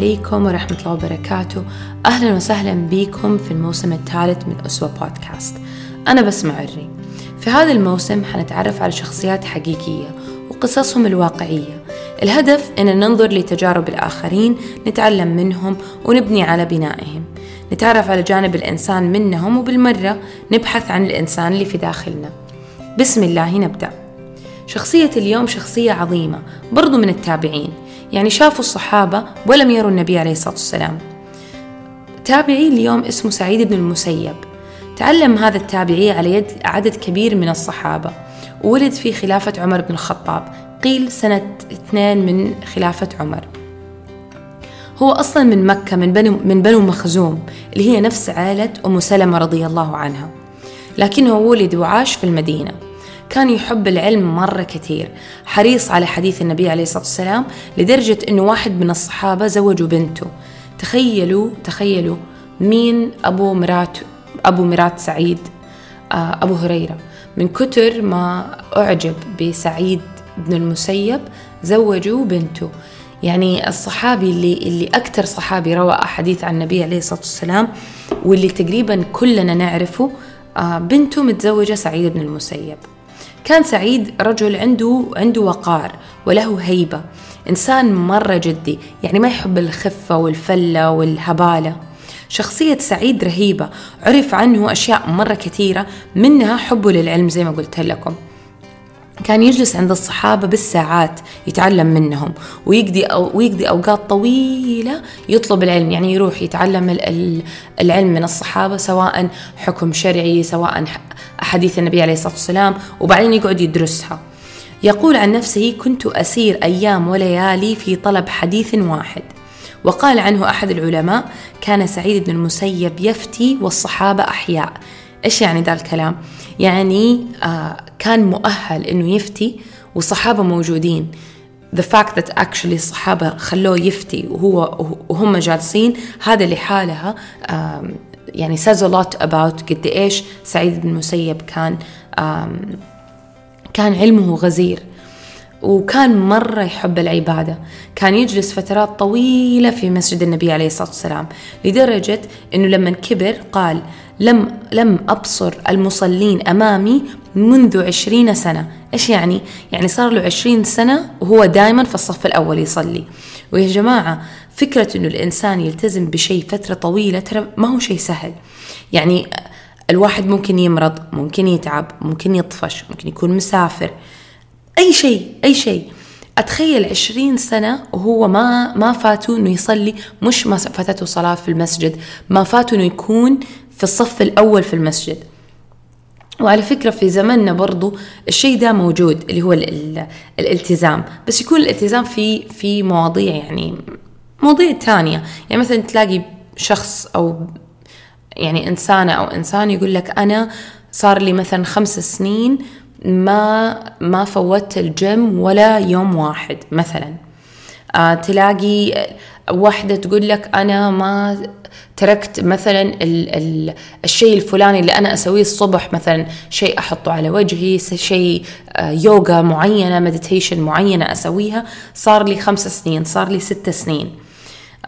عليكم ورحمة الله وبركاته. أهلا وسهلا بكم في الموسم الثالث من أسوة بودكاست. أنا بسمع عري. في هذا الموسم حنتعرف على شخصيات حقيقية وقصصهم الواقعية. الهدف أن ننظر لتجارب الآخرين نتعلم منهم ونبني على بنائهم. نتعرف على جانب الإنسان منهم وبالمرة نبحث عن الإنسان اللي في داخلنا. بسم الله نبدأ. شخصية اليوم شخصية عظيمة برضو من التابعين. يعني شافوا الصحابة ولم يروا النبي عليه الصلاة والسلام. تابعي اليوم اسمه سعيد بن المسيب. تعلم هذا التابعي على يد عدد كبير من الصحابة. وولد في خلافة عمر بن الخطاب. قيل سنة اثنين من خلافة عمر. هو أصلا من مكة من بنو, من بنو مخزوم اللي هي نفس عائلة أم سلمة رضي الله عنها. لكنه ولد وعاش في المدينة. كان يحب العلم مرة كثير. حريص على حديث النبي عليه الصلاة والسلام لدرجة أنه واحد من الصحابة زوجوا بنته. تخيلوا تخيلوا مين أبو مرات أبو مرات سعيد آه، أبو هريرة. من كتر ما أعجب بسعيد بن المسيب زوجوا بنته. يعني الصحابي اللي اللي أكثر صحابي روى أحاديث عن النبي عليه الصلاة والسلام واللي تقريبا كلنا نعرفه آه، بنته متزوجة سعيد بن المسيب. كان سعيد رجل عنده عنده وقار وله هيبة. إنسان مرة جدي يعني ما يحب الخفة والفلة والهبالة. شخصية سعيد رهيبة عرف عنه أشياء مرة كثيرة منها حبه للعلم زي ما قلت لكم. كان يجلس عند الصحابة بالساعات يتعلم منهم ويقضي أو ويقضي أوقات طويلة يطلب العلم يعني يروح يتعلم العلم من الصحابة سواء حكم شرعي سواء أحاديث النبي عليه الصلاة والسلام وبعدين يقعد يدرسها. يقول عن نفسه كنت أسير أيام وليالي في طلب حديث واحد. وقال عنه أحد العلماء كان سعيد بن المسيب يفتي والصحابة أحياء. إيش يعني ذا الكلام؟ يعني آه كان مؤهل إنه يفتي والصحابة موجودين. The fact that actually الصحابة خلوه يفتي وهو وهم جالسين هذا لحالها يعني says a lot about قد إيش سعيد بن المسيب كان كان علمه غزير. وكان مرة يحب العبادة. كان يجلس فترات طويلة في مسجد النبي عليه الصلاة والسلام لدرجة أنه لما كبر قال لم, لم أبصر المصلين أمامي منذ عشرين سنة. إيش يعني؟ يعني صار له عشرين سنة وهو دائما في الصف الأول يصلي. ويا جماعة فكرة أنه الإنسان يلتزم بشيء فترة طويلة ترى ما هو شيء سهل. يعني الواحد ممكن يمرض ممكن يتعب ممكن يطفش ممكن يكون مسافر. أي شيء أي شيء. أتخيل عشرين سنة وهو ما ما فاته إنه يصلي مش ما فاتته صلاة في المسجد ما فاته إنه يكون في الصف الأول في المسجد. وعلى فكرة في زمننا برضو الشيء ده موجود اللي هو ال ال الالتزام. بس يكون الالتزام في في مواضيع يعني مواضيع تانية. يعني مثلا تلاقي شخص أو يعني إنسانة أو إنسان يقول لك أنا صار لي مثلا خمس سنين ما ما فوتت الجيم ولا يوم واحد مثلا. آه تلاقي واحدة تقول لك أنا ما تركت مثلا ال ال الشيء الفلاني اللي أنا أسويه الصبح مثلا شيء أحطه على وجهي شيء آه يوغا معينة meditation معينة أسويها. صار لي خمس سنين صار لي ست سنين.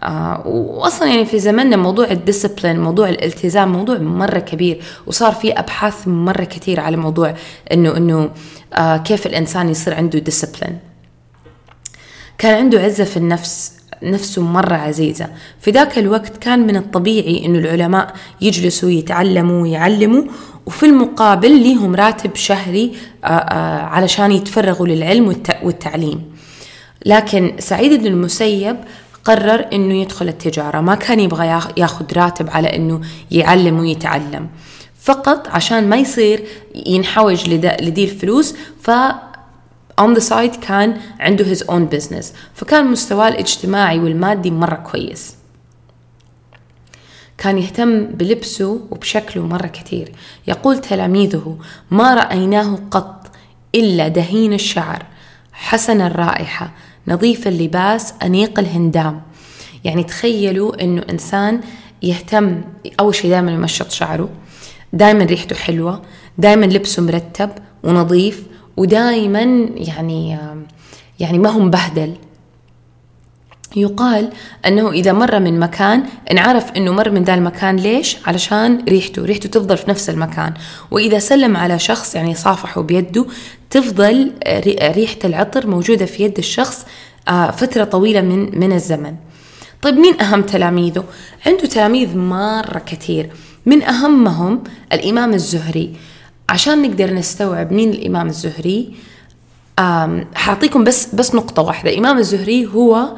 آه واصلا يعني في زماننا موضوع ال discipline موضوع الالتزام موضوع مرة كبير وصار في أبحاث مرة كثير على موضوع إنه إنه آه كيف الإنسان يصير عنده discipline كان عنده عزة في النفس. نفسه مرة عزيزة. في ذاك الوقت كان من الطبيعي أنه العلماء يجلسوا يتعلموا ويعلموا وفي المقابل ليهم راتب شهري آه، آه، علشان يتفرغوا للعلم والتعليم. لكن سعيد بن المسيب قرر إنه يدخل التجارة. ما كان يبغى ياخذ راتب على إنه يعلم ويتعلم. فقط عشان ما يصير ينحوج لدي الفلوس ف on the side كان عنده his own business. فكان مستواه الاجتماعي والمادي مرة كويس. كان يهتم بلبسه وبشكله مرة كثير. يقول تلاميذه ما رأيناه قط إلا دهين الشعر. حسن الرائحة. نظيف اللباس أنيق الهندام. يعني تخيلوا أنه إنسان يهتم أول شيء دائما يمشط شعره. دائما ريحته حلوة. دائما لبسه مرتب ونظيف. ودائما يعني يعني ما هو مبهدل يقال أنه إذا مر من مكان انعرف أنه مر من ذا المكان ليش؟ علشان ريحته ريحته تفضل في نفس المكان. وإذا سلم على شخص يعني صافحه بيده تفضل ريحة العطر موجودة في يد الشخص آه، فترة طويلة من من الزمن. طيب مين أهم تلاميذه؟ عنده تلاميذ مرة كثير. من أهمهم الإمام الزهري. عشان نقدر نستوعب مين الإمام الزهري حأعطيكم بس بس نقطة واحدة. الإمام الزهري هو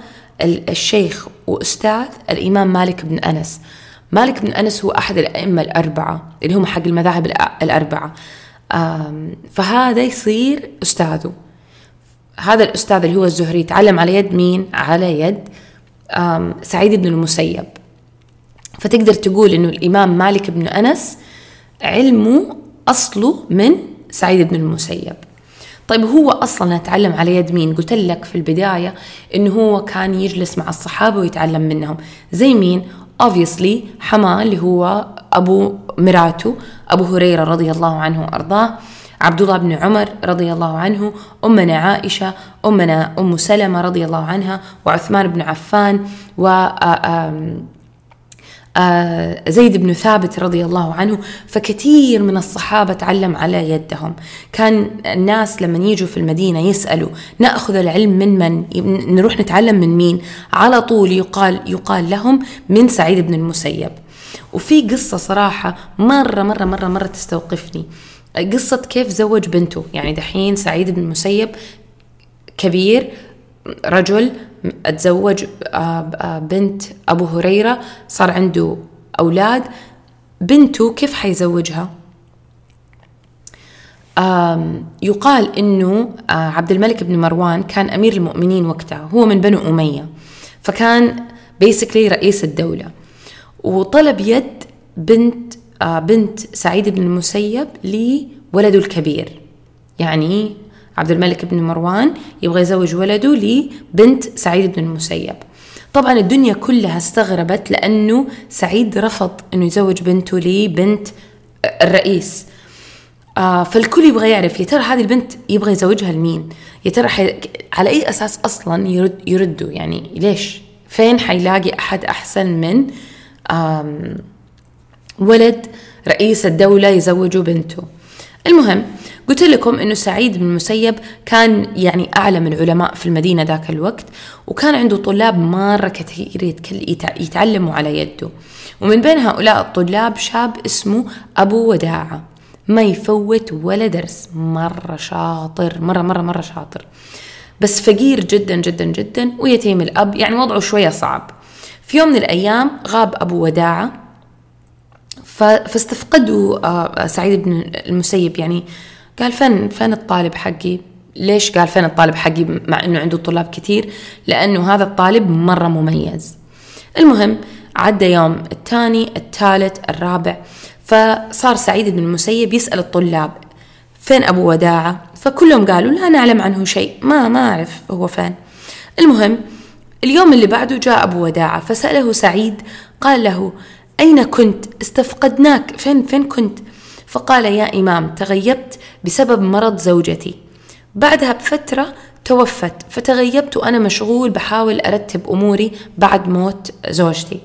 الشيخ وأستاذ الإمام مالك بن أنس. مالك بن أنس هو أحد الأئمة الأربعة اللي هم حق المذاهب الأربعة. فهذا يصير أستاذه. هذا الأستاذ اللي هو الزهري تعلم على يد مين؟ على يد سعيد بن المسيب. فتقدر تقول إنه الإمام مالك بن أنس علمه أصله من سعيد بن المسيب. طيب هو أصلا أتعلم على يد مين؟ قلت لك في البداية إنه هو كان يجلس مع الصحابة ويتعلم منهم. زي مين؟ Obviously حماه اللي هو أبو مراته أبو هريرة رضي الله عنه وأرضاه عبد الله بن عمر رضي الله عنه أمنا عائشة أمنا أم سلمة رضي الله عنها وعثمان بن عفان و آه، زيد بن ثابت رضي الله عنه فكثير من الصحابة تعلم على يدهم. كان الناس لما يجوا في المدينة يسألوا نأخذ العلم من من؟ نروح نتعلم من مين؟ على طول يقال, يقال لهم من سعيد بن المسيب. وفي قصة صراحة مرة مرة مرة مرة تستوقفني. قصة كيف زوج بنته. يعني دحين سعيد بن المسيب كبير رجل أتزوج آه، آه، بنت أبو هريرة صار عنده أولاد. بنته كيف حيزوجها؟ يقال إنه آه، عبد الملك بن مروان كان أمير المؤمنين وقتها هو من بنو أمية فكان بيسكلي رئيس الدولة. وطلب يد بنت بنت سعيد بن المسيب لولده الكبير يعني عبد الملك بن مروان يبغى يزوج ولده لبنت سعيد بن المسيب. طبعا الدنيا كلها استغربت لأنه سعيد رفض أنه يزوج بنته لبنت الرئيس. آه فالكل يبغى يعرف يا ترى هذه البنت يبغى يزوجها لمين؟ يا ترى حي... على أي أساس أصلا يرد يردوا يعني ليش؟ فين حيلاقي أحد أحسن من آم ولد رئيس الدولة يزوجوا بنته؟ المهم قلت لكم إنه سعيد بن المسيب كان يعني اعلم العلماء في المدينة ذاك الوقت وكان عنده طلاب مره كثير يتعلموا على يده. ومن بين هؤلاء الطلاب شاب اسمه أبو وداعة. ما يفوت ولا درس. مرة شاطر مرة مرة مرة شاطر. بس فقير جدا جدا جدا ويتيم الأب. يعني وضعه شوية صعب. في يوم من الأيام غاب أبو وداعة فاستفقدوا آه، سعيد بن المسيب. يعني قال فين فين الطالب حقي. ليش قال فين الطالب حقي؟ مع إنه عنده طلاب كثير لأنه هذا الطالب مرة مميز. المهم عدى يوم الثاني الثالث الرابع فصار سعيد بن المسيب يسأل الطلاب فين أبو وداعة؟ فكلهم قالوا لا نعلم عنه شيء ما ما أعرف هو فين. المهم اليوم اللي بعده جاء أبو وداعة فسأله سعيد قال له أين كنت؟ استفقدناك فين فين كنت؟ فقال يا إمام تغيبت بسبب مرض زوجتي. بعدها بفترة توفت فتغيبت وأنا مشغول بحاول أرتب أموري بعد موت زوجتي.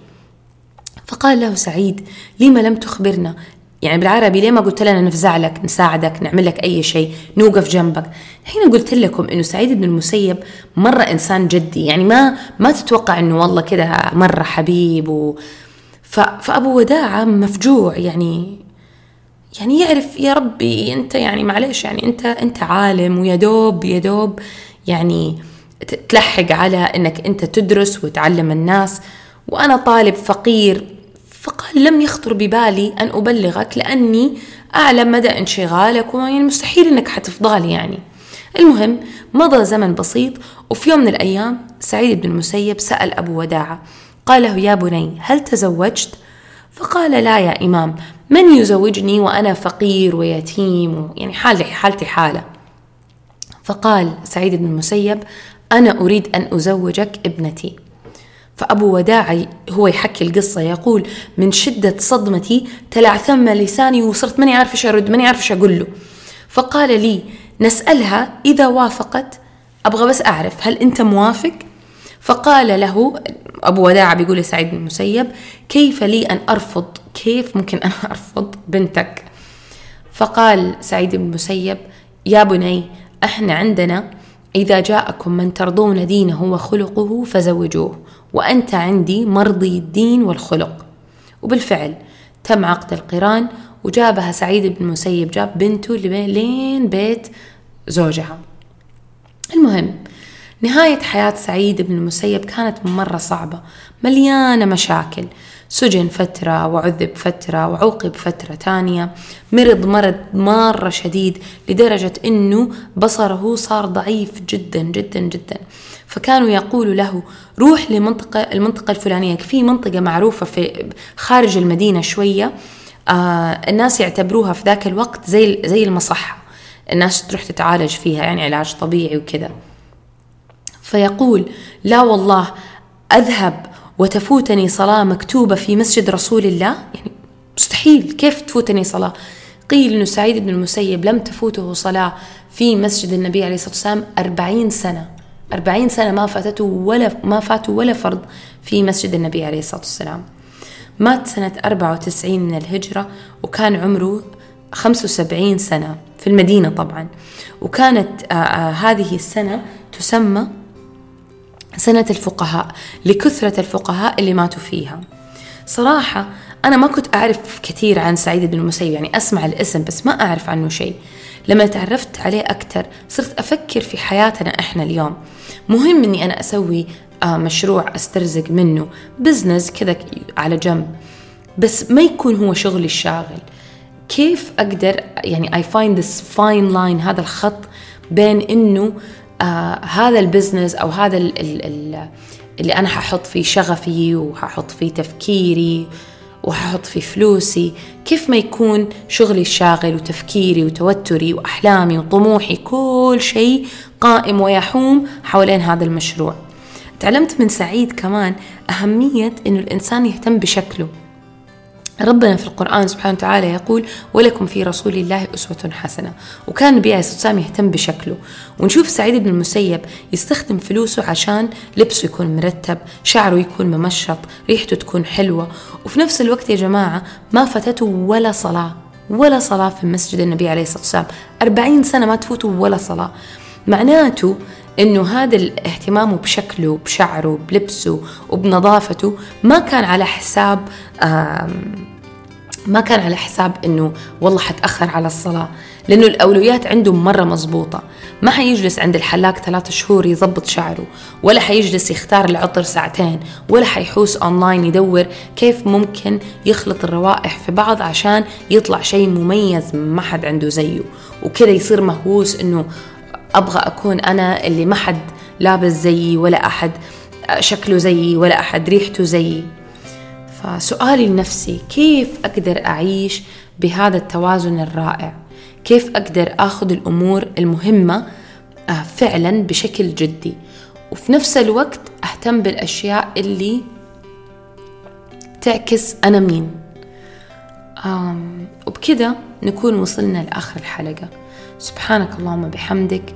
فقال له سعيد لما لم تخبرنا؟ يعني بالعربي ليه ما قلت لنا نفزع لك نساعدك نعمل لك أي شيء نوقف جنبك؟ الحين قلت لكم إنه سعيد بن المسيب مرة إنسان جدي يعني ما ما تتوقع إنه والله كذا مرة حبيب و فأبو وداعة مفجوع يعني يعني يعرف يا ربي أنت يعني معلش يعني أنت أنت عالم ويا دوب يا دوب يعني تلحق على إنك أنت تدرس وتعلم الناس. وأنا طالب فقير فقال لم يخطر ببالي أن أبلغك لأني أعلم مدى انشغالك ويعني مستحيل إنك حتفضالي يعني. المهم مضى زمن بسيط وفي يوم من الأيام سعيد بن المسيب سأل أبو وداعة قال له يا بني هل تزوجت؟ فقال لا يا إمام من يزوجني وأنا فقير ويتيم يعني حالي حالتي حالة. فقال سعيد بن المسيب أنا أريد أن أزوجك ابنتي. فأبو وداع هو يحكي القصة يقول من شدة صدمتي تلعثم لساني وصرت ماني عارف إيش أرد ماني عارف إيش أقول له. فقال لي نسألها إذا وافقت أبغى بس أعرف هل أنت موافق؟ فقال له أبو وداع بيقول لسعيد بن المسيب كيف لي أن أرفض كيف ممكن أنا أرفض بنتك؟ فقال سعيد بن المسيب يا بني إحنا عندنا إذا جاءكم من ترضون دينه وخلقه فزوجوه وأنت عندي مرضي الدين والخلق. وبالفعل تم عقد القران وجابها سعيد بن المسيب جاب بنته لين بيت زوجها. المهم نهاية حياة سعيد بن المسيب كانت مرة صعبة مليانة مشاكل. سجن فترة وعذب فترة وعوقب فترة تانية مرض مرض مرة شديد لدرجة أنه بصره صار ضعيف جدا جدا جدا. فكانوا يقولوا له روح لمنطقة المنطقة الفلانية. في منطقة معروفة في خارج المدينة شوية. آه الناس يعتبروها في ذاك الوقت زي زي المصحة. الناس تروح تتعالج فيها يعني علاج طبيعي وكذا. فيقول لا والله أذهب وتفوتني صلاة مكتوبة في مسجد رسول الله؟ يعني مستحيل كيف تفوتني صلاة؟ قيل أنه سعيد بن المسيب لم تفوته صلاة في مسجد النبي عليه الصلاة والسلام أربعين سنة. أربعين سنة ما فاتته ولا ما فاته ولا فرض في مسجد النبي عليه الصلاة والسلام. مات سنة 94 من الهجرة وكان عمره 75 سنة في المدينة طبعا. وكانت آآ آآ هذه السنة تسمى سنة الفقهاء لكثرة الفقهاء اللي ماتوا فيها. صراحة أنا ما كنت أعرف كثير عن سعيد بن المسيب يعني أسمع الاسم بس ما أعرف عنه شيء. لما تعرفت عليه أكثر صرت أفكر في حياتنا إحنا اليوم. مهم إني أنا أسوي مشروع أسترزق منه business كذا على جنب. بس ما يكون هو شغلي الشاغل. كيف أقدر يعني I find this fine line هذا الخط بين إنه آه هذا ال business أو هذا ال ال ال اللي أنا ححط فيه شغفي وححط فيه تفكيري وححط فيه فلوسي كيف ما يكون شغلي الشاغل وتفكيري وتوتري وأحلامي وطموحي كل شيء قائم ويحوم حوالين هذا المشروع. تعلمت من سعيد كمان أهمية إنه الإنسان يهتم بشكله. ربنا في القرآن سبحانه وتعالى يقول ولكم في رسول الله أسوة حسنة وكان النبي عليه الصلاة والسلام يهتم بشكله. ونشوف سعيد بن المسيب يستخدم فلوسه عشان لبسه يكون مرتب شعره يكون ممشط ريحته تكون حلوة. وفي نفس الوقت يا جماعة ما فاتته ولا صلاة ولا صلاة في مسجد النبي عليه الصلاة والسلام. أربعين سنة ما تفوته ولا صلاة. معناته إنه هذا الاهتمام بشكله بشعره بلبسه وبنظافته ما كان على حساب ما كان على حساب إنه والله حتأخر على الصلاة لأنه الأولويات عنده مرة مزبوطه ما حيجلس عند الحلاق ثلاثة شهور يضبط شعره ولا حيجلس يختار العطر ساعتين ولا حيحوس أونلاين يدور كيف ممكن يخلط الروائح في بعض عشان يطلع شيء مميز ما حد عنده زيه. وكذا يصير مهووس إنه أبغى أكون أنا اللي ما حد لابس زيي ولا أحد شكله زيي ولا أحد ريحته زيي. فسؤالي لنفسي كيف أقدر أعيش بهذا التوازن الرائع؟ كيف أقدر آخذ الأمور المهمة فعلا بشكل جدي؟ وفي نفس الوقت أهتم بالأشياء اللي تعكس أنا مين. وبكذا نكون وصلنا لآخر الحلقة. سبحانك اللهم بحمدك